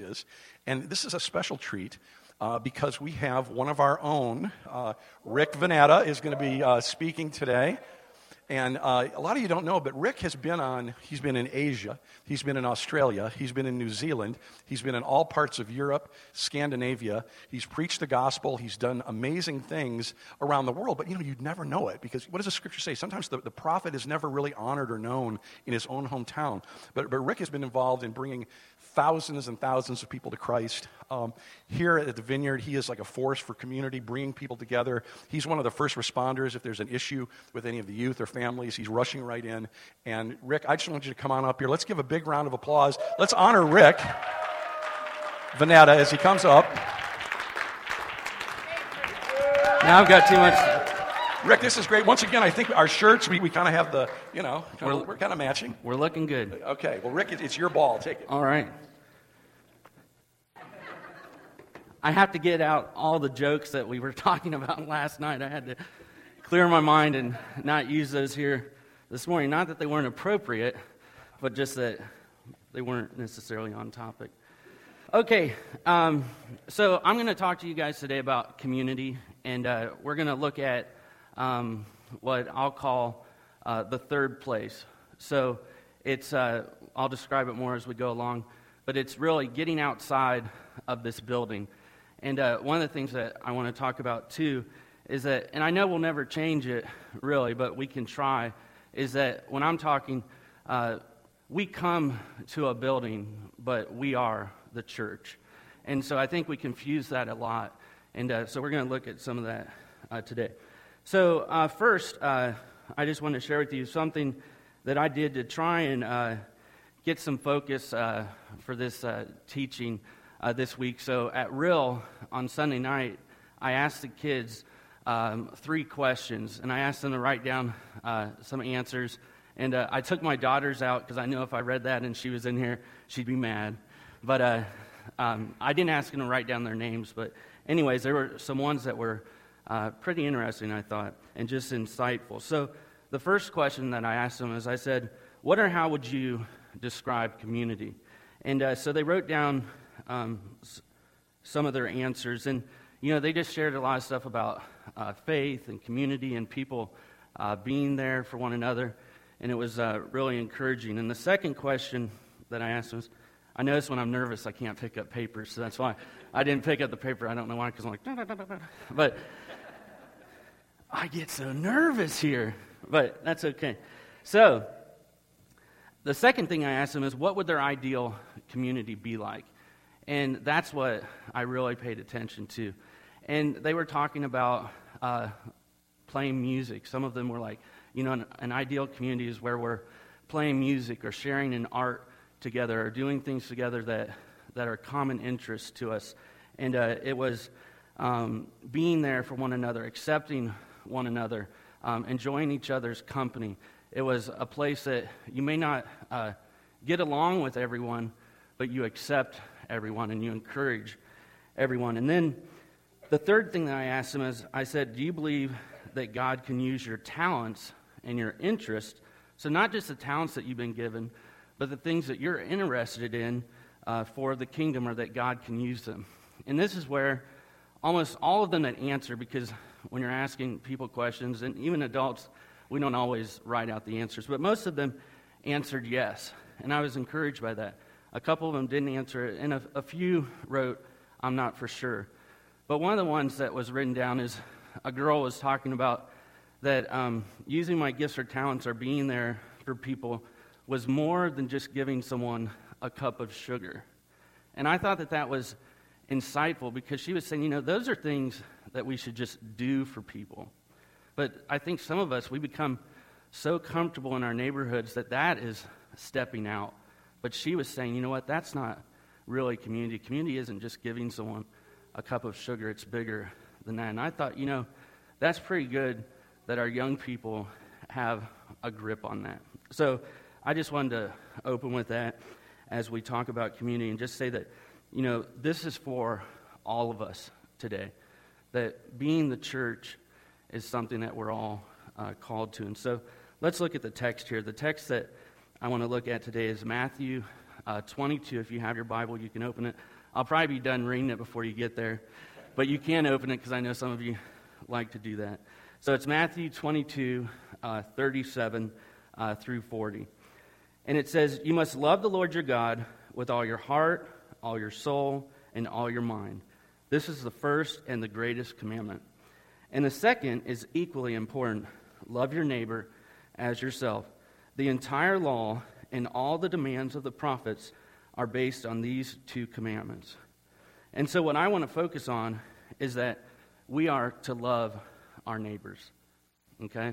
is. And this is a special treat uh, because we have one of our own, uh, Rick Veneta, is going to be uh, speaking today. And uh, a lot of you don't know, but Rick has been on, he's been in Asia, he's been in Australia, he's been in New Zealand, he's been in all parts of Europe, Scandinavia. He's preached the gospel, he's done amazing things around the world, but you know, you'd never know it because what does the scripture say? Sometimes the, the prophet is never really honored or known in his own hometown. But, but Rick has been involved in bringing thousands and thousands of people to Christ. Um, here at the Vineyard, he is like a force for community, bringing people together. He's one of the first responders if there's an issue with any of the youth or families. He's rushing right in. And Rick, I just want you to come on up here. Let's give a big round of applause. Let's honor Rick Veneta as he comes up. Now I've got too much. Rick, this is great. Once again, I think our shirts, we, we kind of have the, you know, kinda, We're- we're kind of matching. We're looking good. Okay, well, Rick, it- it's your ball. Take it. All right. I have to get out all the jokes that we were talking about last night. I had to clear my mind and not use those here this morning. Not that they weren't appropriate, but just that they weren't necessarily on topic. Okay, um, so I'm going to talk to you guys today about community, and uh, we're going to look at um, what I'll call uh, the third place. So it's, uh, I'll describe it more as we go along, but it's really getting outside of this building. And uh, one of the things that I want to talk about too is that, and I know we'll never change it really, but we can try, is that when I'm talking, uh, we come to a building, but we are the church. And so I think we confuse that a lot. And uh, so we're going to look at some of that uh, today. So, uh, first, uh, I just want to share with you something that I did to try and get some focus for this teaching uh, this week. So, at Real on Sunday night, I asked the kids um, three questions, and I asked them to write down uh, some answers. And uh, I took my daughters out because I know if I read that and she was in here, she'd be mad. But uh, um, I didn't ask them to write down their names. But, anyways, there were some ones that were uh, pretty interesting, I thought, and just insightful. So, the first question that I asked them is I said, What or how would you describe community? And uh, so they wrote down um, some of their answers. And, you know, they just shared a lot of stuff about uh, faith and community and people uh, being there for one another. And it was uh, really encouraging. And the second question that I asked was, I notice when I'm nervous, I can't pick up paper, so that's why I didn't pick up the paper. I don't know why, because I'm like, "Da, da, da, da, da." but I get so nervous here, but that's okay. So, the second thing I asked them is, what would their ideal community be like? And that's what I really paid attention to. And they were talking about uh, playing music. Some of them were like, you know, an, an ideal community is where we're playing music or sharing an art together or doing things together that, that are common interests to us. And uh, it was um, being there for one another, accepting one another, um, enjoying each other's company. It was a place that you may not uh, get along with everyone, but you accept everyone and you encourage everyone. And then the third thing that I asked him is I said, Do you believe that God can use your talents and your interest? So, not just the talents that you've been given, but the things that you're interested in uh, for the kingdom or that God can use them. And this is where almost all of them that answer, because when you're asking people questions, and even adults, we don't always write out the answers, but most of them answered yes. And I was encouraged by that. A couple of them didn't answer it, and a, a few wrote, I'm not for sure. But one of the ones that was written down is a girl was talking about that um, using my gifts or talents or being there for people was more than just giving someone a cup of sugar. And I thought that that was insightful because she was saying, you know, those are things that we should just do for people. But I think some of us, we become so comfortable in our neighborhoods that that is stepping out. But she was saying, you know what, that's not really community. Community isn't just giving someone a cup of sugar, it's bigger than that. And I thought, you know, that's pretty good that our young people have a grip on that. So I just wanted to open with that as we talk about community and just say that, you know, this is for all of us today. That being the church is something that we're all uh, called to. And so let's look at the text here. The text that I want to look at today is Matthew uh, 22. If you have your Bible, you can open it. I'll probably be done reading it before you get there, but you can open it because I know some of you like to do that. So it's Matthew 22, uh, 37 uh, through 40. And it says, You must love the Lord your God with all your heart, all your soul, and all your mind. This is the first and the greatest commandment. And the second is equally important love your neighbor as yourself. The entire law and all the demands of the prophets are based on these two commandments. And so, what I want to focus on is that we are to love our neighbors. Okay?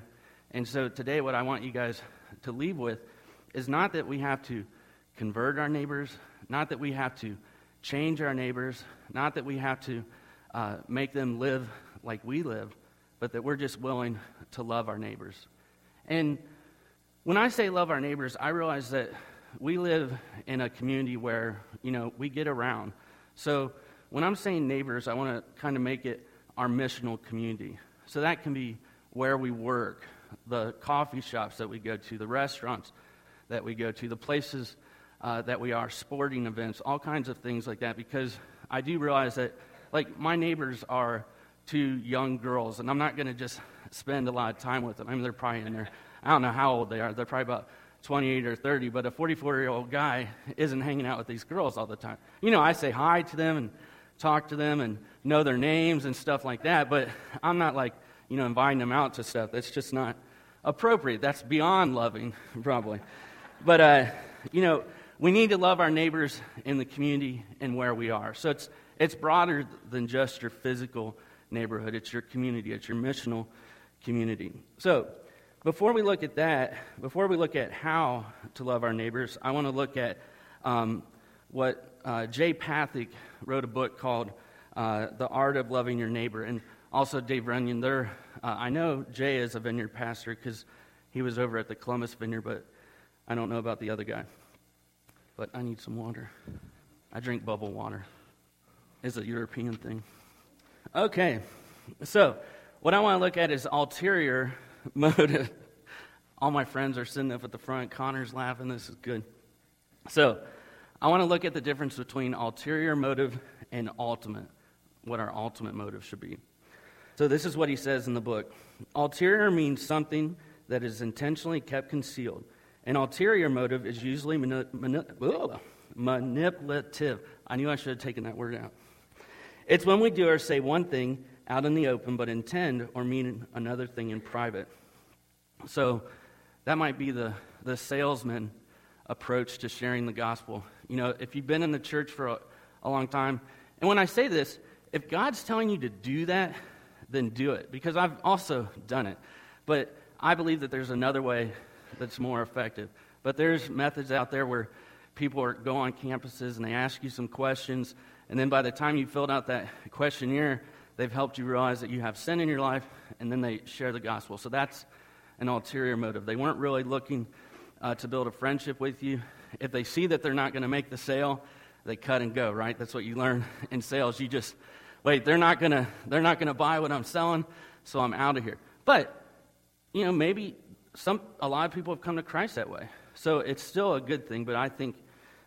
And so, today, what I want you guys to leave with is not that we have to convert our neighbors, not that we have to change our neighbors, not that we have to uh, make them live like we live, but that we're just willing to love our neighbors. And when I say love our neighbors, I realize that we live in a community where, you know, we get around. So when I'm saying neighbors, I want to kind of make it our missional community. So that can be where we work, the coffee shops that we go to, the restaurants that we go to, the places uh, that we are, sporting events, all kinds of things like that, because I do realize that, like, my neighbors are two young girls, and I'm not going to just spend a lot of time with them. I mean, they're probably in there, I don't know how old they are. They're probably about 28 or 30, but a 44 year old guy isn't hanging out with these girls all the time. You know, I say hi to them and talk to them and know their names and stuff like that, but I'm not like, you know, inviting them out to stuff. That's just not appropriate. That's beyond loving, probably. But, uh, you know, we need to love our neighbors in the community and where we are. So it's, it's broader than just your physical neighborhood, it's your community, it's your missional community. So before we look at that, before we look at how to love our neighbors, I want to look at um, what uh, Jay Pathak wrote a book called uh, The Art of Loving Your Neighbor. And also Dave Runyon. There, uh, I know Jay is a vineyard pastor because he was over at the Columbus Vineyard, but I don't know about the other guy but I need some water. I drink bubble water. It's a European thing. Okay, so what I want to look at is ulterior motive. All my friends are sitting up at the front. Connor's laughing. This is good. So I want to look at the difference between ulterior motive and ultimate, what our ultimate motive should be. So this is what he says in the book Ulterior means something that is intentionally kept concealed an ulterior motive is usually mani- mani- manipulative. I knew I should have taken that word out. It's when we do or say one thing out in the open, but intend or mean another thing in private. So that might be the, the salesman approach to sharing the gospel. You know, if you've been in the church for a, a long time, and when I say this, if God's telling you to do that, then do it, because I've also done it. But I believe that there's another way that's more effective. But there's methods out there where people are, go on campuses and they ask you some questions, and then by the time you filled out that questionnaire, they've helped you realize that you have sin in your life, and then they share the gospel. So that's an ulterior motive. They weren't really looking uh, to build a friendship with you. If they see that they're not going to make the sale, they cut and go. Right? That's what you learn in sales. You just wait. They're not going to. They're not going to buy what I'm selling, so I'm out of here. But you know, maybe some, a lot of people have come to Christ that way. So it's still a good thing, but I think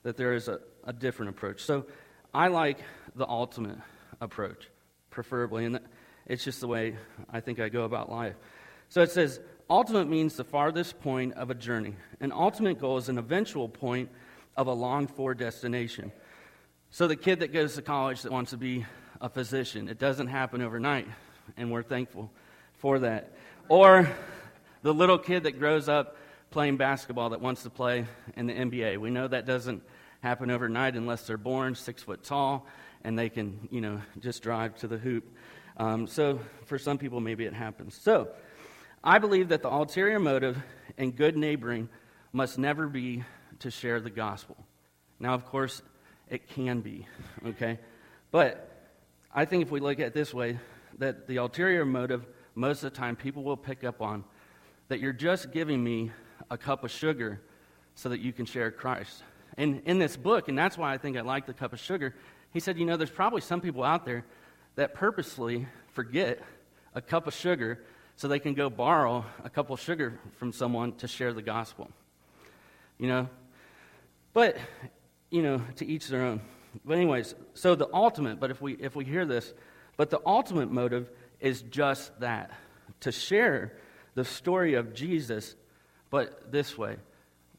that there is a, a different approach. So I like the ultimate approach, preferably, and it's just the way I think I go about life. So it says, ultimate means the farthest point of a journey. An ultimate goal is an eventual point of a longed for destination. So the kid that goes to college that wants to be a physician, it doesn't happen overnight, and we're thankful for that. Or the little kid that grows up playing basketball that wants to play in the NBA. We know that doesn't happen overnight unless they're born six foot tall and they can, you know, just drive to the hoop. Um, so for some people, maybe it happens. So I believe that the ulterior motive in good neighboring must never be to share the gospel. Now, of course, it can be, okay? But I think if we look at it this way, that the ulterior motive, most of the time, people will pick up on that you're just giving me a cup of sugar so that you can share Christ. And in this book, and that's why I think I like the cup of sugar, he said, you know, there's probably some people out there that purposely forget a cup of sugar so they can go borrow a cup of sugar from someone to share the gospel. You know? But you know, to each their own. But anyways, so the ultimate, but if we if we hear this, but the ultimate motive is just that to share the story of Jesus, but this way,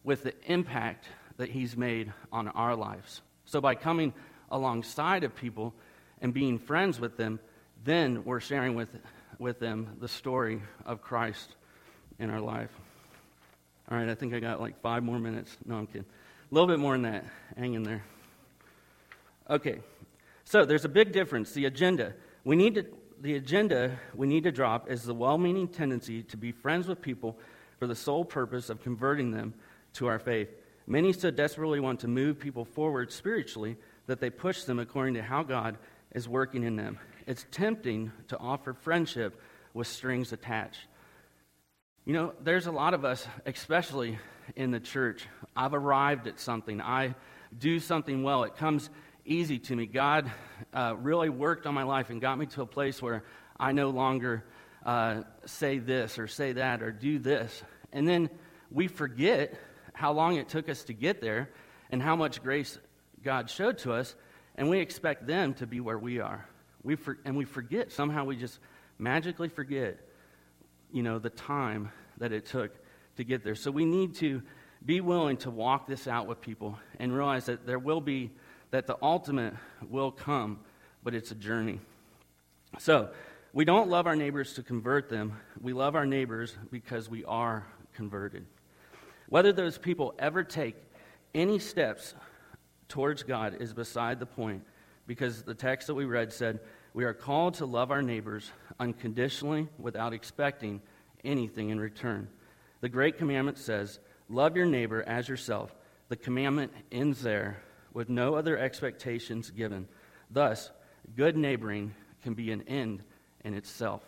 with the impact that he's made on our lives. So by coming alongside of people and being friends with them, then we're sharing with, with them the story of Christ in our life. All right, I think I got like five more minutes. No, I'm kidding. A little bit more than that. Hang in there. Okay, so there's a big difference. The agenda. We need to, the agenda we need to drop is the well meaning tendency to be friends with people for the sole purpose of converting them to our faith. Many so desperately want to move people forward spiritually that they push them according to how God is working in them. It's tempting to offer friendship with strings attached. You know, there's a lot of us, especially in the church. I've arrived at something. I do something well. It comes easy to me. God uh, really worked on my life and got me to a place where I no longer uh, say this or say that or do this. And then we forget how long it took us to get there and how much grace God showed to us, and we expect them to be where we are. We for, and we forget, somehow we just magically forget, you know, the time that it took to get there. So we need to be willing to walk this out with people and realize that there will be, that the ultimate will come, but it's a journey. So we don't love our neighbors to convert them, we love our neighbors because we are converted. Whether those people ever take any steps towards God is beside the point because the text that we read said, We are called to love our neighbors unconditionally without expecting anything in return. The Great Commandment says, Love your neighbor as yourself. The commandment ends there with no other expectations given. Thus, good neighboring can be an end in itself.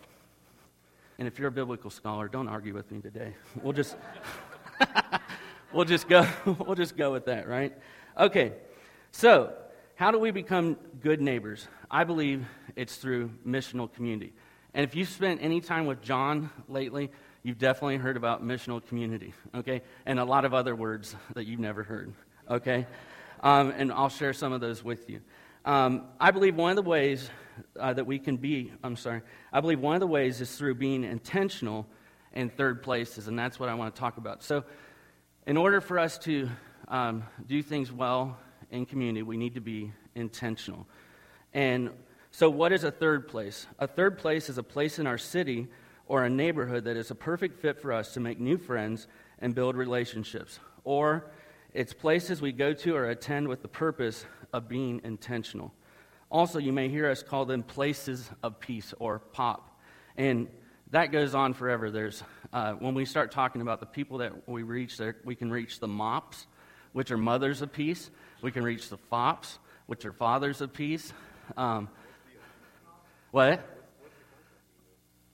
And if you're a biblical scholar, don't argue with me today. We'll just we'll just go we'll just go with that, right? Okay. So, how do we become good neighbors? I believe it's through missional community. And if you've spent any time with John lately, you've definitely heard about missional community, okay? And a lot of other words that you've never heard, okay? Um, and I'll share some of those with you. Um, I believe one of the ways uh, that we can be, I'm sorry, I believe one of the ways is through being intentional in third places, and that's what I want to talk about. So, in order for us to um, do things well in community, we need to be intentional. And so, what is a third place? A third place is a place in our city or a neighborhood that is a perfect fit for us to make new friends and build relationships. Or it's places we go to or attend with the purpose of being intentional. Also, you may hear us call them places of peace or POP. And that goes on forever. There's, uh, when we start talking about the people that we reach, there, we can reach the MOPS, which are mothers of peace. We can reach the FOPs, which are fathers of peace. Um, what?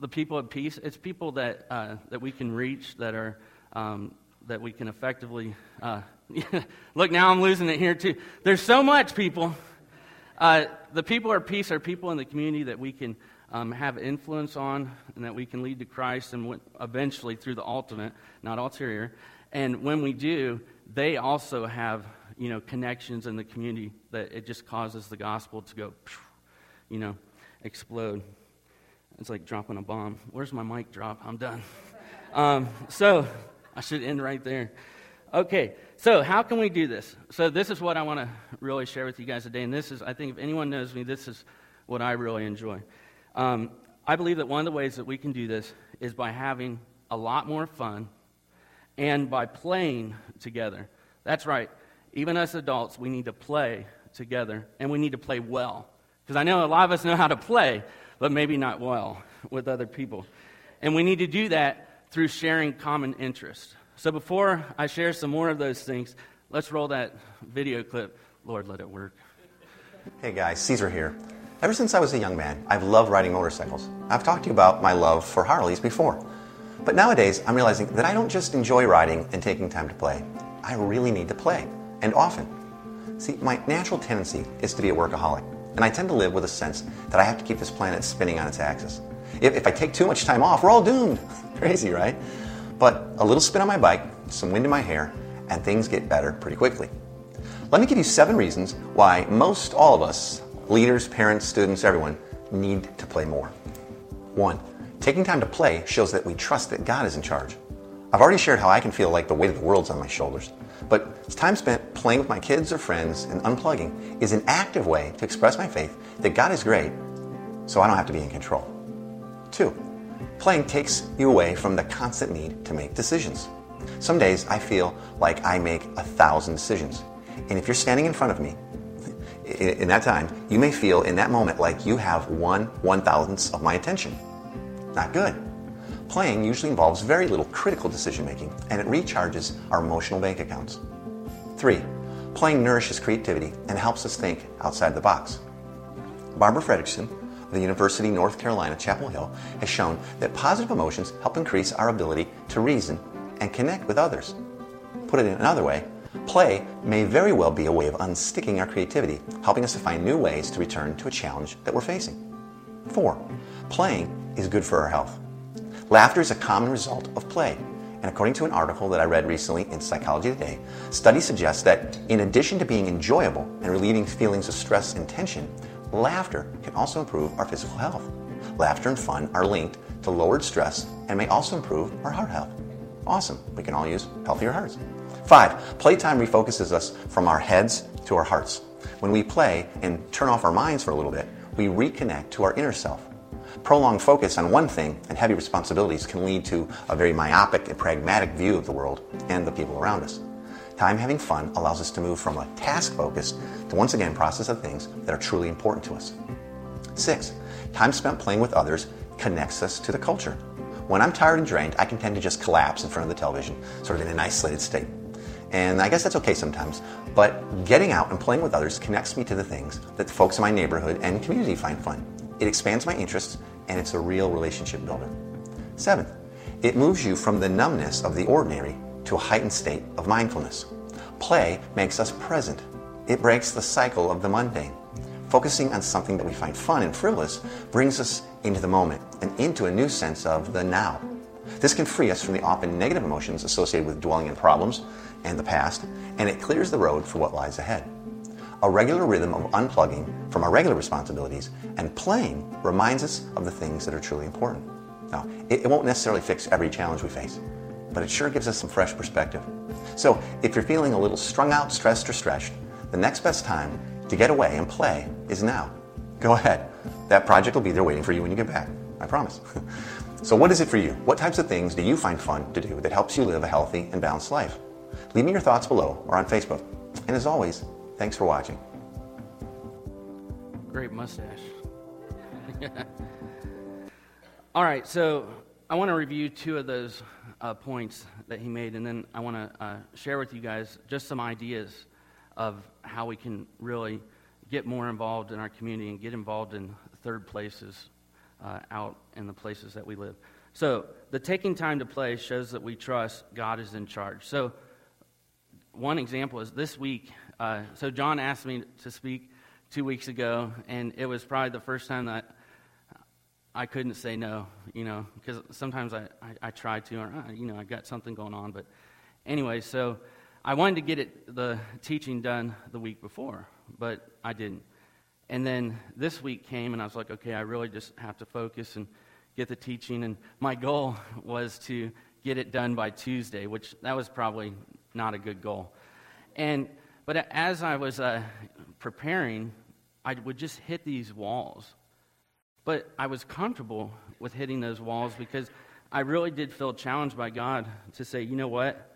The people of peace. It's people that uh, that we can reach that are um, that we can effectively. Uh, look, now I'm losing it here too. There's so much people. Uh, the people of peace are people in the community that we can um, have influence on and that we can lead to Christ and eventually through the ultimate, not ulterior. And when we do, they also have you know connections in the community that it just causes the gospel to go, you know, explode. It's like dropping a bomb. Where's my mic drop? I'm done. Um, so I should end right there. Okay, so how can we do this? So this is what I want to really share with you guys today, and this is, I think, if anyone knows me, this is what I really enjoy. Um, I believe that one of the ways that we can do this is by having a lot more fun and by playing together. That's right. Even us adults, we need to play together, and we need to play well. Because I know a lot of us know how to play, but maybe not well with other people. And we need to do that through sharing common interests. So before I share some more of those things, let's roll that video clip. Lord, let it work. Hey guys, Caesar here. Ever since I was a young man, I've loved riding motorcycles. I've talked to you about my love for Harleys before. But nowadays, I'm realizing that I don't just enjoy riding and taking time to play. I really need to play, and often. See, my natural tendency is to be a workaholic and I tend to live with a sense that I have to keep this planet spinning on its axis. If, if I take too much time off, we're all doomed. Crazy, right? But a little spin on my bike, some wind in my hair, and things get better pretty quickly. Let me give you seven reasons why most all of us, leaders, parents, students, everyone, need to play more. One, taking time to play shows that we trust that God is in charge. I've already shared how I can feel like the weight of the world's on my shoulders, but time spent playing with my kids or friends and unplugging is an active way to express my faith that God is great, so I don't have to be in control. Two, playing takes you away from the constant need to make decisions. Some days I feel like I make a thousand decisions. And if you're standing in front of me in that time, you may feel in that moment like you have one one thousandth of my attention. Not good. Playing usually involves very little critical decision making and it recharges our emotional bank accounts. Three, playing nourishes creativity and helps us think outside the box. Barbara Fredrickson of the University of North Carolina, Chapel Hill, has shown that positive emotions help increase our ability to reason and connect with others. Put it in another way, play may very well be a way of unsticking our creativity, helping us to find new ways to return to a challenge that we're facing. Four, playing is good for our health. Laughter is a common result of play. And according to an article that I read recently in Psychology Today, studies suggest that in addition to being enjoyable and relieving feelings of stress and tension, laughter can also improve our physical health. Laughter and fun are linked to lowered stress and may also improve our heart health. Awesome. We can all use healthier hearts. Five, playtime refocuses us from our heads to our hearts. When we play and turn off our minds for a little bit, we reconnect to our inner self. Prolonged focus on one thing and heavy responsibilities can lead to a very myopic and pragmatic view of the world and the people around us. Time having fun allows us to move from a task focus to once again process the things that are truly important to us. Six, time spent playing with others connects us to the culture. When I'm tired and drained, I can tend to just collapse in front of the television, sort of in an isolated state. And I guess that's okay sometimes, but getting out and playing with others connects me to the things that the folks in my neighborhood and community find fun. It expands my interests and it's a real relationship builder. Seventh, it moves you from the numbness of the ordinary to a heightened state of mindfulness. Play makes us present. It breaks the cycle of the mundane. Focusing on something that we find fun and frivolous brings us into the moment and into a new sense of the now. This can free us from the often negative emotions associated with dwelling in problems and the past, and it clears the road for what lies ahead. A regular rhythm of unplugging from our regular responsibilities and playing reminds us of the things that are truly important. Now, it, it won't necessarily fix every challenge we face, but it sure gives us some fresh perspective. So, if you're feeling a little strung out, stressed, or stretched, the next best time to get away and play is now. Go ahead. That project will be there waiting for you when you get back. I promise. so, what is it for you? What types of things do you find fun to do that helps you live a healthy and balanced life? Leave me your thoughts below or on Facebook. And as always, Thanks for watching. Great mustache. All right, so I want to review two of those uh, points that he made, and then I want to uh, share with you guys just some ideas of how we can really get more involved in our community and get involved in third places uh, out in the places that we live. So, the taking time to play shows that we trust God is in charge. So, one example is this week uh, so John asked me to speak two weeks ago, and it was probably the first time that I couldn't say no, you know, because sometimes I, I, I try to, or, uh, you know, I got something going on. But anyway, so I wanted to get it, the teaching done the week before, but I didn't. And then this week came, and I was like, okay, I really just have to focus and get the teaching. And my goal was to get it done by Tuesday, which that was probably not a good goal. And but as I was uh, preparing, I would just hit these walls. But I was comfortable with hitting those walls because I really did feel challenged by God to say, you know what?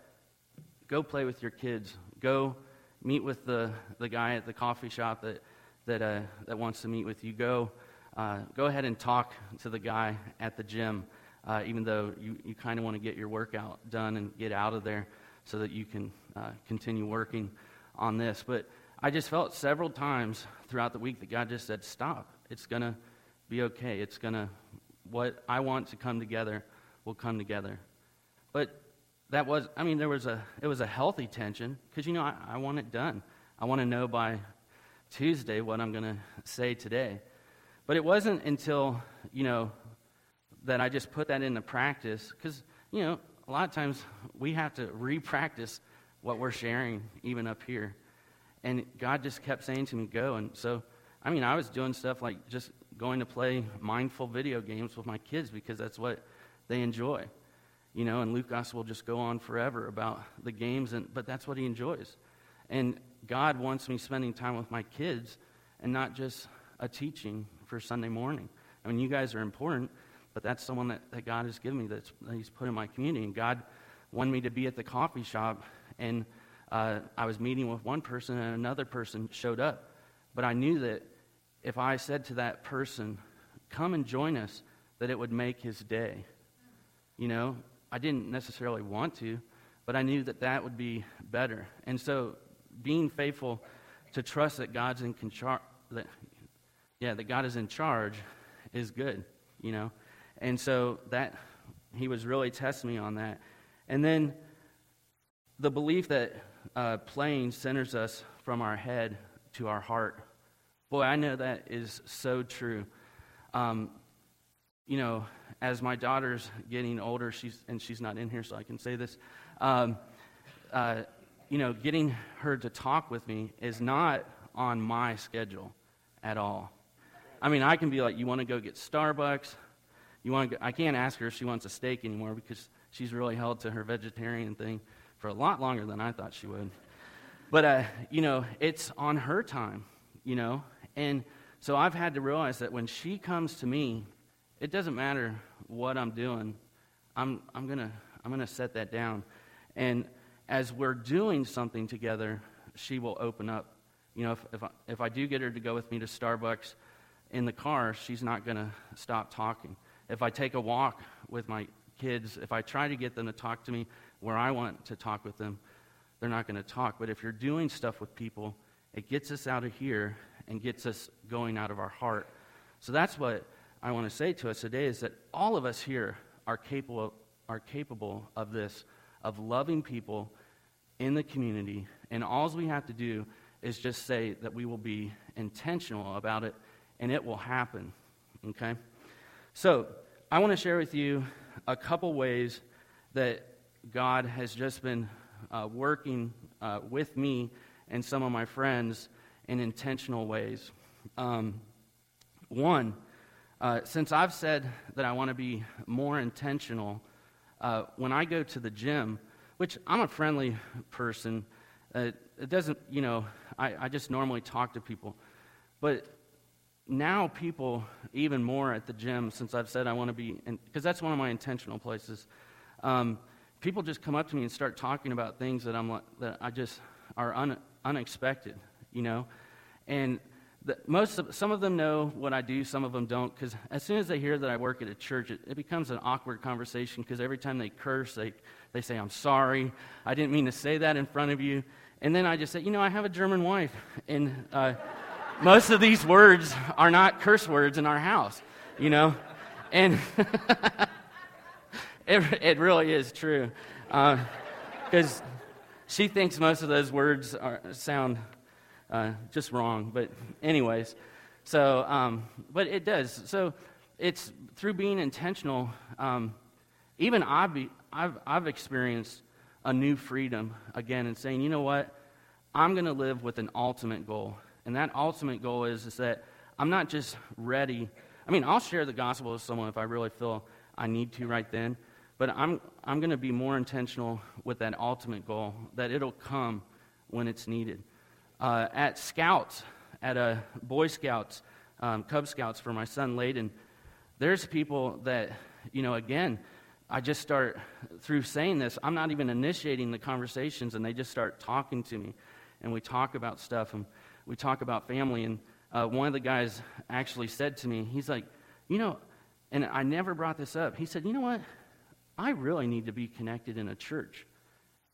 Go play with your kids. Go meet with the, the guy at the coffee shop that, that, uh, that wants to meet with you. Go, uh, go ahead and talk to the guy at the gym, uh, even though you, you kind of want to get your workout done and get out of there so that you can uh, continue working on this, but I just felt several times throughout the week that God just said, Stop. It's going to be okay. It's going to, what I want to come together will come together. But that was, I mean, there was a, it was a healthy tension because, you know, I, I want it done. I want to know by Tuesday what I'm going to say today. But it wasn't until, you know, that I just put that into practice because, you know, a lot of times we have to re practice what we're sharing, even up here. And God just kept saying to me, go. And so, I mean, I was doing stuff like just going to play mindful video games with my kids because that's what they enjoy. You know, and Lucas will just go on forever about the games, and, but that's what he enjoys. And God wants me spending time with my kids and not just a teaching for Sunday morning. I mean, you guys are important, but that's someone that, that God has given me that He's put in my community. And God wanted me to be at the coffee shop, and uh, I was meeting with one person, and another person showed up. But I knew that if I said to that person, Come and join us, that it would make his day. You know, I didn't necessarily want to, but I knew that that would be better. And so, being faithful to trust that God's in control, that, yeah, that God is in charge is good, you know. And so that he was really testing me on that. And then the belief that uh, playing centers us from our head to our heart. Boy, I know that is so true. Um, you know, as my daughter's getting older, she's and she's not in here, so I can say this. Um, uh, you know, getting her to talk with me is not on my schedule at all. I mean, I can be like, "You want to go get Starbucks? You want? I can't ask her if she wants a steak anymore because she's really held to her vegetarian thing for a lot longer than I thought she would. But uh, you know, it's on her time. You know, and so I've had to realize that when she comes to me, it doesn't matter what I'm doing. I'm I'm gonna I'm gonna set that down, and as we're doing something together, she will open up. You know, if if I, if I do get her to go with me to Starbucks in the car, she's not going to stop talking. If I take a walk with my kids, if I try to get them to talk to me where I want to talk with them, they're not going to talk. But if you're doing stuff with people, it gets us out of here and gets us going out of our heart. So that's what I want to say to us today is that all of us here are capable, are capable of this, of loving people in the community. And all we have to do is just say that we will be intentional about it and it will happen. Okay? So, I want to share with you a couple ways that God has just been uh, working uh, with me and some of my friends in intentional ways. Um, one, uh, since I've said that I want to be more intentional, uh, when I go to the gym, which I'm a friendly person, uh, it doesn't, you know, I, I just normally talk to people. But now people even more at the gym since I've said I want to be, because that's one of my intentional places. Um, people just come up to me and start talking about things that I'm that I just are un, unexpected, you know, and the, most of, some of them know what I do, some of them don't, because as soon as they hear that I work at a church, it, it becomes an awkward conversation because every time they curse, they, they say, I'm sorry, I didn't mean to say that in front of you. And then I just say, you know, I have a German wife. And uh, most of these words are not curse words in our house, you know? And it, it really is true. Because uh, she thinks most of those words are, sound uh, just wrong. But, anyways, so, um, but it does. So, it's through being intentional. Um, even I've, I've, I've experienced a new freedom again and saying, you know what? I'm going to live with an ultimate goal. And that ultimate goal is, is that I'm not just ready. I mean, I'll share the gospel with someone if I really feel I need to right then. But I'm, I'm going to be more intentional with that ultimate goal, that it'll come when it's needed. Uh, at Scouts, at a Boy Scouts, um, Cub Scouts for my son Layden, there's people that, you know, again, I just start, through saying this, I'm not even initiating the conversations, and they just start talking to me. And we talk about stuff. And we talk about family, and uh, one of the guys actually said to me, he's like, you know, and I never brought this up. He said, you know what? I really need to be connected in a church.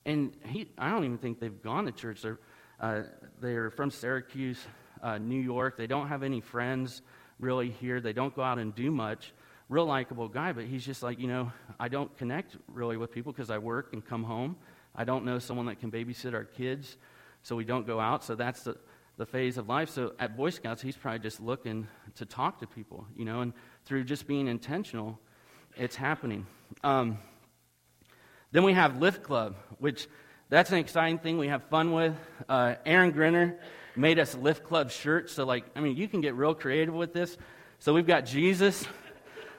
And he, I don't even think they've gone to church. They're, uh, they're from Syracuse, uh, New York. They don't have any friends really here. They don't go out and do much. Real likable guy, but he's just like, you know, I don't connect really with people because I work and come home. I don't know someone that can babysit our kids, so we don't go out. So that's the, the phase of life. So at Boy Scouts, he's probably just looking to talk to people, you know, and through just being intentional, it's happening. Um, then we have Lift Club, which that's an exciting thing we have fun with. Uh, Aaron Grinner made us Lift Club shirts. So, like, I mean, you can get real creative with this. So, we've got Jesus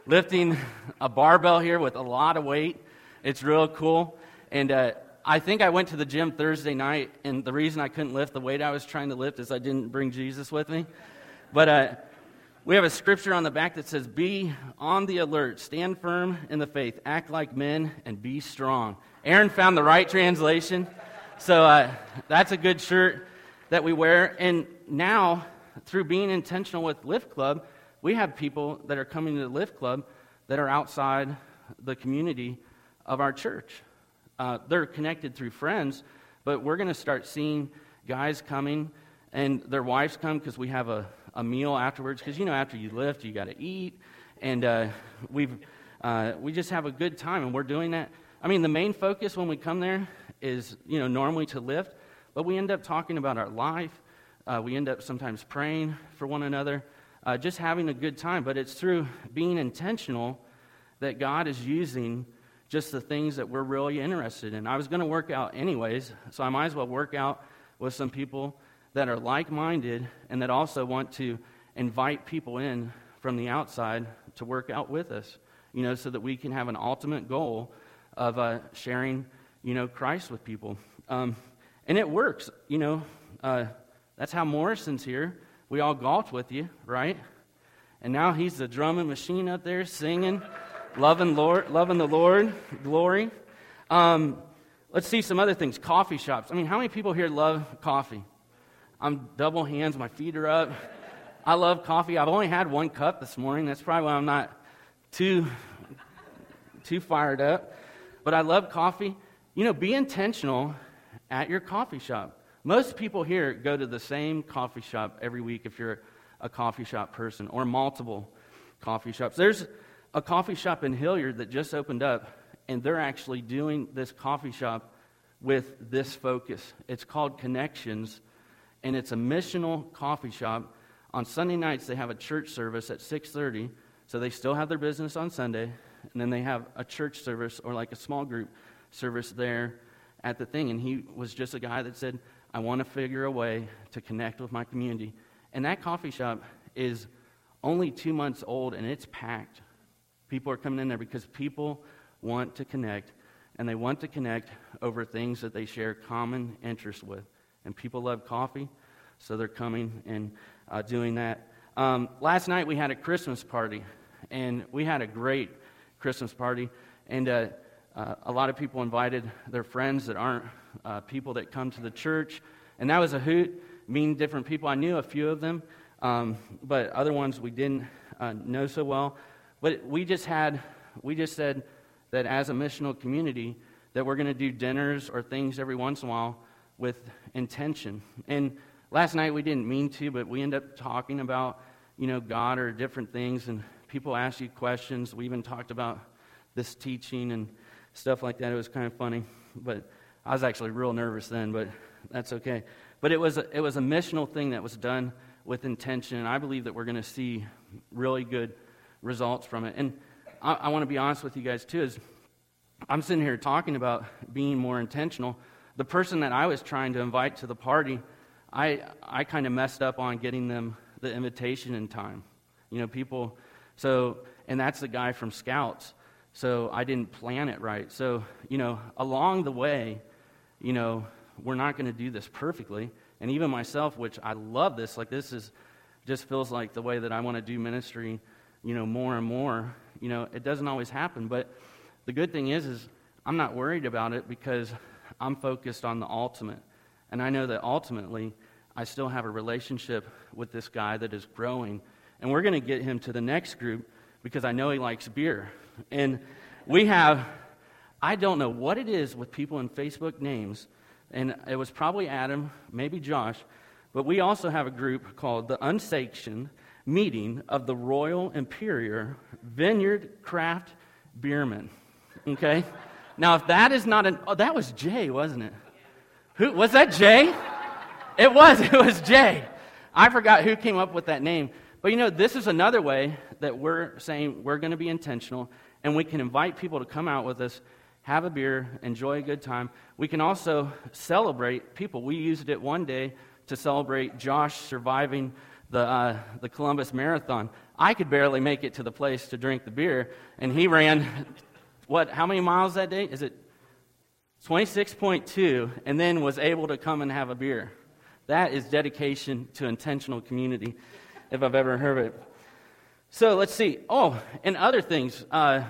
lifting a barbell here with a lot of weight. It's real cool. And uh, I think I went to the gym Thursday night, and the reason I couldn't lift the weight I was trying to lift is I didn't bring Jesus with me. But uh, we have a scripture on the back that says, Be on the alert, stand firm in the faith, act like men, and be strong. Aaron found the right translation. So uh, that's a good shirt that we wear. And now, through being intentional with Lift Club, we have people that are coming to the Lift Club that are outside the community of our church. Uh, they're connected through friends, but we're going to start seeing guys coming and their wives come because we have a, a meal afterwards. Because, you know, after you lift, you got to eat. And uh, we've, uh, we just have a good time, and we're doing that I mean, the main focus when we come there is, you know, normally to lift, but we end up talking about our life. Uh, we end up sometimes praying for one another, uh, just having a good time. But it's through being intentional that God is using just the things that we're really interested in. I was going to work out anyways, so I might as well work out with some people that are like minded and that also want to invite people in from the outside to work out with us, you know, so that we can have an ultimate goal of uh, sharing, you know, Christ with people. Um, and it works, you know. Uh, that's how Morrison's here. We all golfed with you, right? And now he's the drumming machine up there singing, loving Lord, loving the Lord, glory. Um, let's see some other things. Coffee shops. I mean, how many people here love coffee? I'm double hands, my feet are up. I love coffee. I've only had one cup this morning. That's probably why I'm not too too fired up but I love coffee. You know, be intentional at your coffee shop. Most people here go to the same coffee shop every week if you're a coffee shop person, or multiple coffee shops. There's a coffee shop in Hilliard that just opened up, and they're actually doing this coffee shop with this focus. It's called Connections, and it's a missional coffee shop. On Sunday nights, they have a church service at 6:30, so they still have their business on Sunday and then they have a church service or like a small group service there at the thing. And he was just a guy that said, I want to figure a way to connect with my community. And that coffee shop is only two months old and it's packed. People are coming in there because people want to connect and they want to connect over things that they share common interest with. And people love coffee, so they're coming and uh, doing that. Um, last night we had a Christmas party, and we had a great Christmas party. And uh, uh, a lot of people invited their friends that aren't uh, people that come to the church. And that was a hoot, meeting different people. I knew a few of them, um, but other ones we didn't uh, know so well. But we just had, we just said that as a missional community, that we're going to do dinners or things every once in a while with intention. And last night we didn't mean to, but we ended up talking about, you know, God or different things. And people ask you questions. We even talked about this teaching and stuff like that. It was kind of funny, but I was actually real nervous then, but that's okay. But it was a, it was a missional thing that was done with intention, and I believe that we're going to see really good results from it. And I, I want to be honest with you guys too. Is I'm sitting here talking about being more intentional. The person that I was trying to invite to the party, I I kind of messed up on getting them the invitation in time. You know, people so, and that's the guy from Scouts. So I didn't plan it right. So, you know, along the way, you know, we're not going to do this perfectly. And even myself, which I love this, like this is just feels like the way that I want to do ministry, you know, more and more. You know, it doesn't always happen, but the good thing is is I'm not worried about it because I'm focused on the ultimate. And I know that ultimately I still have a relationship with this guy that is growing and we're going to get him to the next group because I know he likes beer. And we have, I don't know what it is with people in Facebook names, and it was probably Adam, maybe Josh, but we also have a group called the Unsanctioned Meeting of the Royal Imperial Vineyard Craft Beermen. Okay? Now, if that is not an, oh, that was Jay, wasn't it? Who, was that Jay? It was, it was Jay. I forgot who came up with that name. But you know, this is another way that we're saying we're going to be intentional and we can invite people to come out with us have a beer, enjoy a good time. We can also celebrate people. We used it one day to celebrate Josh surviving the, uh, the Columbus Marathon. I could barely make it to the place to drink the beer, and he ran, what, how many miles that day? Is it 26.2, and then was able to come and have a beer. That is dedication to intentional community, if I've ever heard it. So let's see. Oh, and other things uh,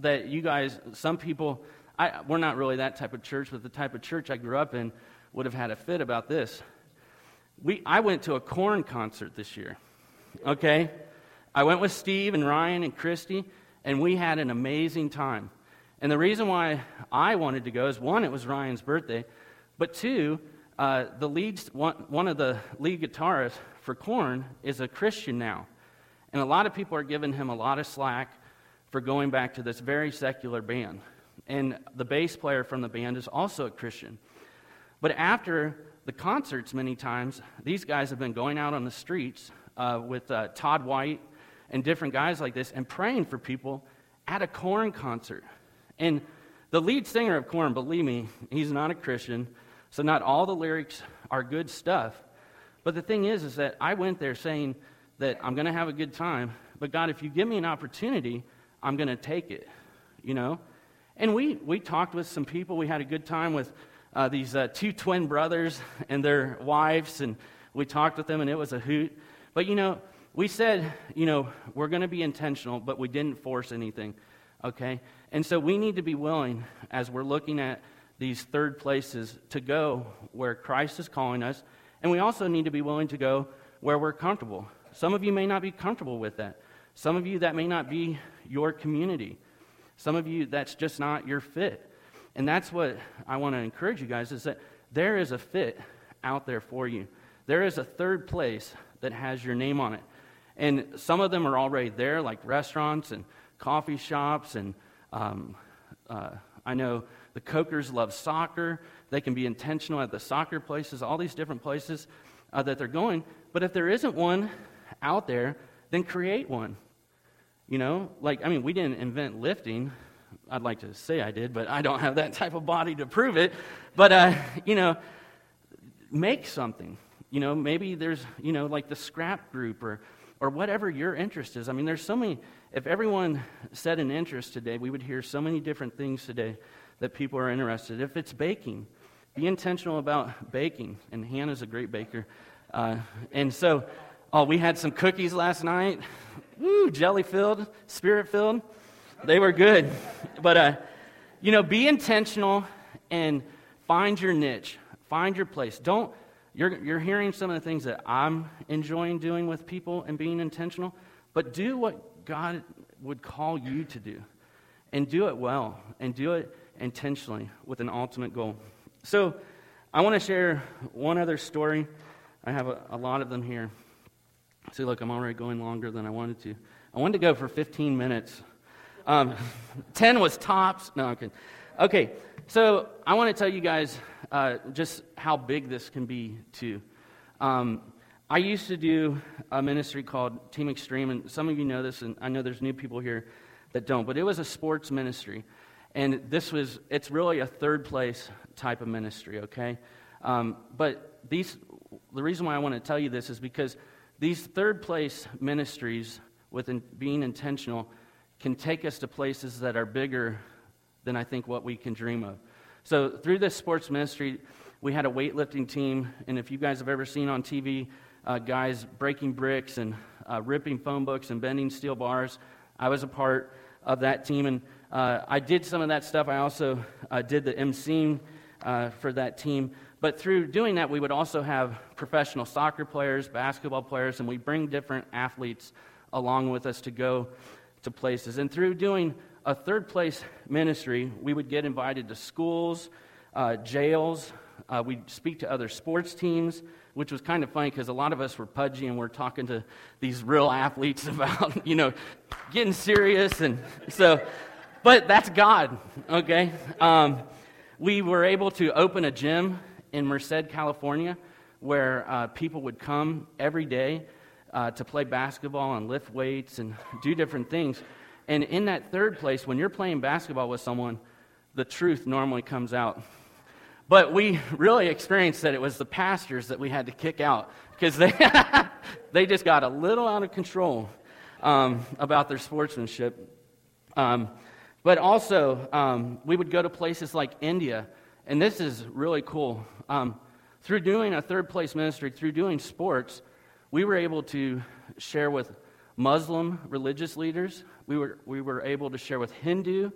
that you guys, some people, I, we're not really that type of church, but the type of church I grew up in would have had a fit about this. We, I went to a Korn concert this year. Okay? I went with Steve and Ryan and Christy, and we had an amazing time. And the reason why I wanted to go is one, it was Ryan's birthday, but two, uh, the lead, one, one of the lead guitarists for Korn is a Christian now. And a lot of people are giving him a lot of slack for going back to this very secular band. And the bass player from the band is also a Christian. But after the concerts, many times, these guys have been going out on the streets uh, with uh, Todd White and different guys like this and praying for people at a Korn concert. And the lead singer of Korn, believe me, he's not a Christian, so not all the lyrics are good stuff. But the thing is, is that I went there saying that I'm going to have a good time, but God, if you give me an opportunity, I'm going to take it, you know? And we, we talked with some people. We had a good time with uh, these uh, two twin brothers and their wives, and we talked with them, and it was a hoot. But, you know, we said, you know, we're going to be intentional, but we didn't force anything, okay? And so we need to be willing, as we're looking at these third places, to go where Christ is calling us, and we also need to be willing to go where we're comfortable. Some of you may not be comfortable with that. Some of you, that may not be your community. Some of you, that's just not your fit. And that's what I want to encourage you guys is that there is a fit out there for you. There is a third place that has your name on it. And some of them are already there, like restaurants and coffee shops. And um, uh, I know the Cokers love soccer. They can be intentional at the soccer places, all these different places uh, that they're going. But if there isn't one out there, then create one. You know, like, I mean, we didn't invent lifting. I'd like to say I did, but I don't have that type of body to prove it. But, uh, you know, make something. You know, maybe there's, you know, like the scrap group or, or whatever your interest is. I mean, there's so many, if everyone said an interest today, we would hear so many different things today that people are interested. If it's baking, be intentional about baking. And Hannah's a great baker. Uh, and so, oh, we had some cookies last night. Woo, jelly filled, spirit filled. They were good. But, uh, you know, be intentional and find your niche, find your place. Don't, you're, you're hearing some of the things that I'm enjoying doing with people and being intentional, but do what God would call you to do. And do it well, and do it intentionally with an ultimate goal. So, I want to share one other story. I have a, a lot of them here. See, look, I'm already going longer than I wanted to. I wanted to go for 15 minutes. Um, 10 was tops. No, I'm kidding. Okay, so I want to tell you guys uh, just how big this can be, too. Um, I used to do a ministry called Team Extreme, and some of you know this, and I know there's new people here that don't, but it was a sports ministry. And this was, it's really a third place type of ministry, okay? Um, but these, the reason why I want to tell you this is because these third place ministries, with being intentional, can take us to places that are bigger than I think what we can dream of. So, through this sports ministry, we had a weightlifting team, and if you guys have ever seen on TV uh, guys breaking bricks and uh, ripping phone books and bending steel bars, I was a part of that team, and uh, I did some of that stuff. I also uh, did the emceeing uh, for that team. But through doing that, we would also have professional soccer players, basketball players, and we bring different athletes along with us to go to places. And through doing a third place ministry, we would get invited to schools, uh, jails. Uh, we'd speak to other sports teams, which was kind of funny because a lot of us were pudgy and we're talking to these real athletes about, you know, getting serious. And so, but that's God, okay? Um, we were able to open a gym in Merced, California, where uh, people would come every day uh, to play basketball and lift weights and do different things. And in that third place, when you're playing basketball with someone, the truth normally comes out. But we really experienced that it was the pastors that we had to kick out because they, they just got a little out of control um, about their sportsmanship. Um, but also, um, we would go to places like India, and this is really cool. Um, through doing a third place ministry, through doing sports, we were able to share with Muslim religious leaders. We were, we were able to share with Hindu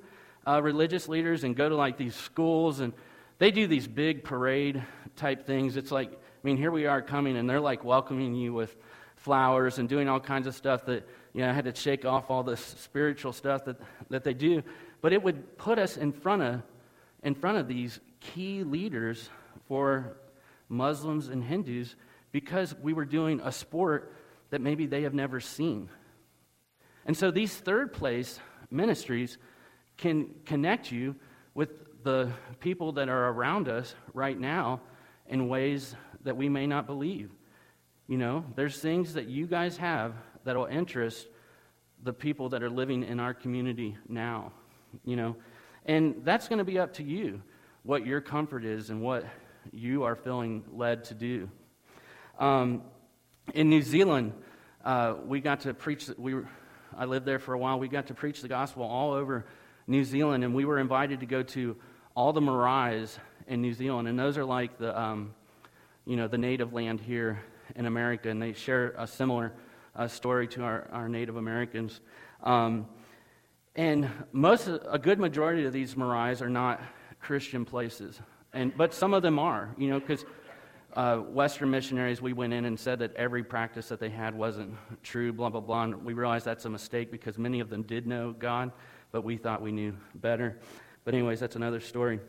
uh, religious leaders and go to like these schools and they do these big parade type things. It's like, I mean, here we are coming and they're like welcoming you with flowers and doing all kinds of stuff that, you know, I had to shake off all this spiritual stuff that, that they do. But it would put us in front of, in front of these key leaders for Muslims and Hindus because we were doing a sport that maybe they have never seen. And so these third place ministries can connect you with the people that are around us right now in ways that we may not believe. You know, there's things that you guys have that will interest the people that are living in our community now, you know. And that's going to be up to you what your comfort is and what you are feeling led to do. Um, in New Zealand, uh, we got to preach. We were, I lived there for a while. We got to preach the gospel all over New Zealand, and we were invited to go to all the maraes in New Zealand, and those are like the, um, you know, the native land here in America, and they share a similar uh, story to our, our Native Americans. Um, and most, a good majority of these maraes are not Christian places, and but some of them are, you know, because uh, Western missionaries, we went in and said that every practice that they had wasn't true, blah, blah, blah. And we realized that's a mistake because many of them did know God, but we thought we knew better. But, anyways, that's another story.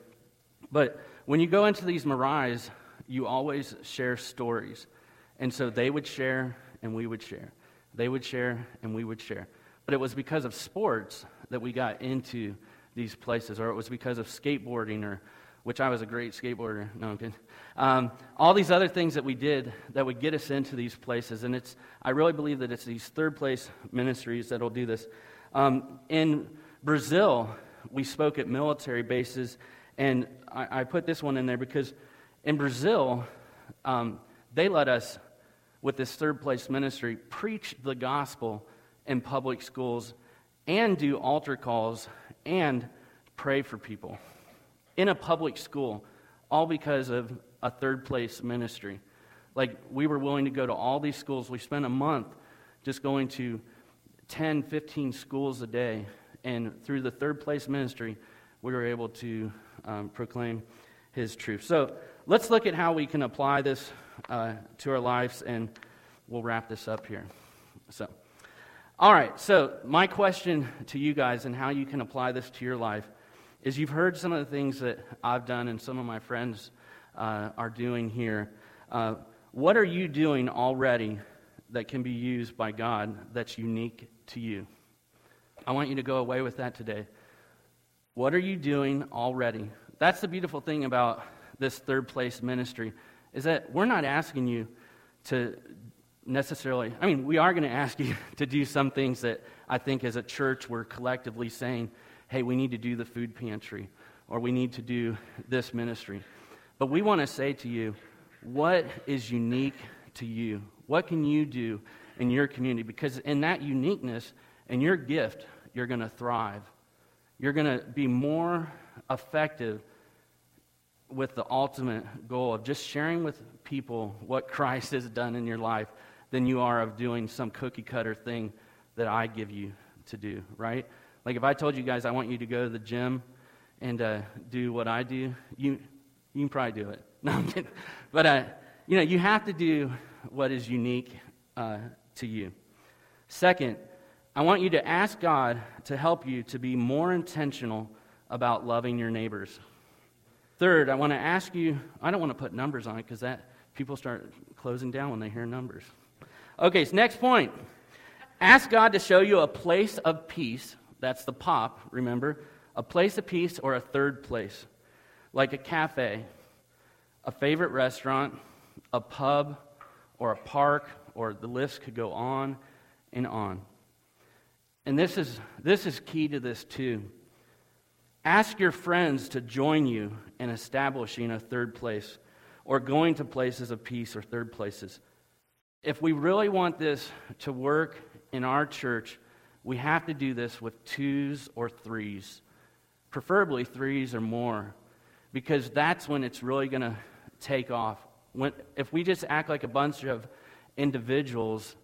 But when you go into these maraes, you always share stories. And so they would share and we would share. They would share and we would share. But it was because of sports that we got into these places, or it was because of skateboarding or which I was a great skateboarder. No, I'm kidding. Um, all these other things that we did that would get us into these places. And it's, I really believe that it's these third place ministries that will do this. Um, in Brazil, we spoke at military bases. And I, I, put this one in there because in Brazil, um, they let us, with this third place ministry, preach the gospel in public schools and do altar calls and pray for people in a public school, all because of a third place ministry. Like, we were willing to go to all these schools. We spent a month just going to 10, 15 schools a day. And through the third place ministry, we were able to um, proclaim his truth. So let's look at how we can apply this uh, to our lives, and we'll wrap this up here. So, all right, so my question to you guys and how you can apply this to your life is you've heard some of the things that I've done and some of my friends uh, are doing here. Uh, what are you doing already that can be used by God that's unique to you? I want you to go away with that today. What are you doing already? That's the beautiful thing about this third place ministry is that we're not asking you to necessarily, I mean, we are going to ask you to do some things that I think as a church we're collectively saying, hey, we need to do the food pantry or we need to do this ministry. But we want to say to you, what is unique to you? What can you do in your community? Because in that uniqueness and your gift, you're going to thrive. You're going to be more effective with the ultimate goal of just sharing with people what Christ has done in your life than you are of doing some cookie cutter thing that I give you to do, right? Like if I told you guys I want you to go to the gym and uh, do what I do, you you can probably do it. No, I'm kidding. But uh, you know, you have to do what is unique uh, to you. Second, I want you to ask God to help you to be more intentional about loving your neighbors. Third, I want to ask you. I don't want to put numbers on it because that people start closing down when they hear numbers. Okay, so next point. Ask God to show you a place of peace that's the pop, remember? A place of peace or a third place, like a cafe, a favorite restaurant, a pub, or a park, or the list could go on and on. And this is, this is key to this too. Ask your friends to join you in establishing a third place or going to places of peace or third places. If we really want this to work in our church, we have to do this with twos or threes, preferably threes or more, because that's when it's really going to take off. When, if we just act like a bunch of individuals,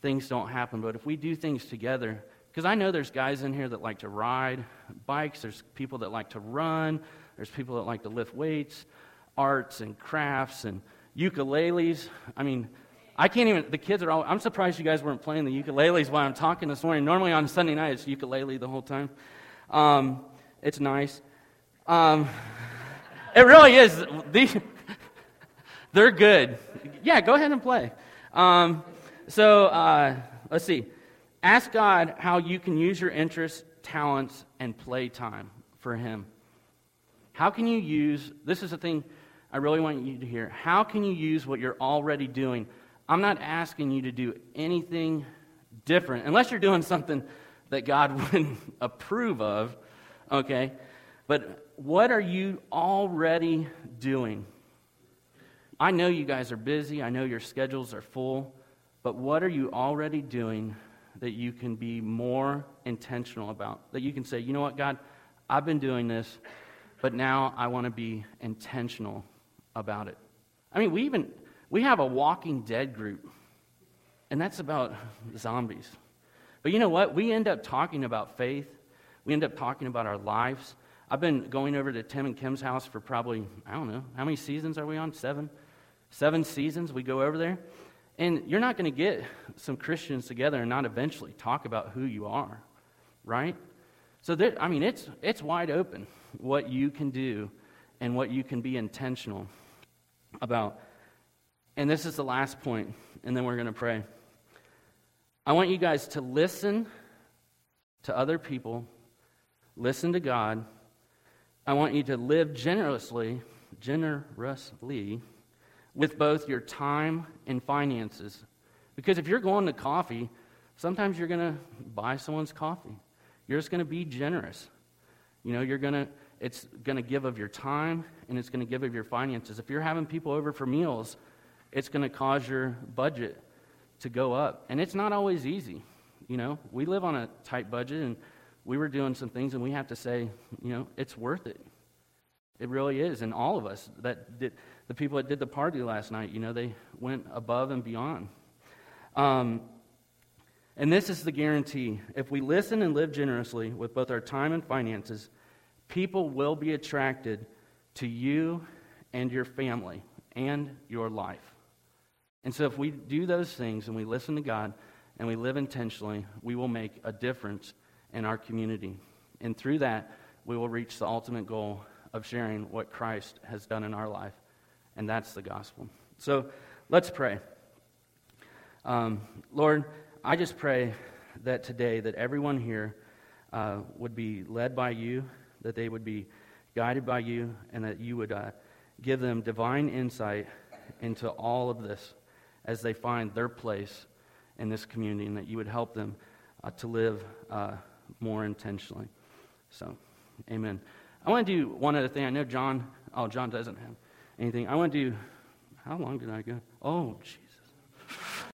things don't happen. But if we do things together, because I know there's guys in here that like to ride bikes, there's people that like to run, there's people that like to lift weights, arts and crafts and ukuleles. I mean, I can't even, the kids are all, I'm surprised you guys weren't playing the ukuleles while I'm talking this morning. Normally on Sunday night, it's ukulele the whole time. Um, it's nice. Um, it really is. The, they're good. Yeah, go ahead and play. Um, so uh, let's see. Ask God how you can use your interests, talents, and playtime for Him. How can you use, this is the thing I really want you to hear. How can you use what you're already doing? I'm not asking you to do anything different, unless you're doing something that God wouldn't approve of, okay? But what are you already doing? I know you guys are busy, I know your schedules are full, but what are you already doing that you can be more intentional about. That you can say, you know what, God, I've been doing this, but now I want to be intentional about it. I mean, we even we have a Walking Dead group, and that's about zombies. But you know what? We end up talking about faith. We end up talking about our lives. I've been going over to Tim and Kim's house for probably, I don't know, how many seasons are we on? Seven? Seven seasons we go over there. And you're not going to get some Christians together and not eventually talk about who you are, right? So, there, I mean, it's, it's wide open what you can do and what you can be intentional about. And this is the last point, and then we're going to pray. I want you guys to listen to other people, listen to God. I want you to live generously, generously with both your time and finances. Because if you're going to coffee, sometimes you're going to buy someone's coffee. You're just going to be generous. You know, you're going to, it's going to give of your time and it's going to give of your finances. If you're having people over for meals, it's going to cause your budget to go up. And it's not always easy. You know, we live on a tight budget and we were doing some things and we have to say, you know, it's worth it. It really is. And all of us that did, the people that did the party last night, you know, they went above and beyond. Um, and this is the guarantee. If we listen and live generously with both our time and finances, people will be attracted to you and your family and your life. And so, if we do those things and we listen to God and we live intentionally, we will make a difference in our community. And through that, we will reach the ultimate goal of sharing what Christ has done in our life and that's the gospel. So let's pray. Um, Lord, I just pray that today that everyone here uh, would be led by you, that they would be guided by you, and that you would uh, give them divine insight into all of this as they find their place in this community, and that you would help them uh, to live uh, more intentionally. So, amen. I want to do one other thing. I know John, oh, John doesn't have anything. I want to do, how long did I go? Oh,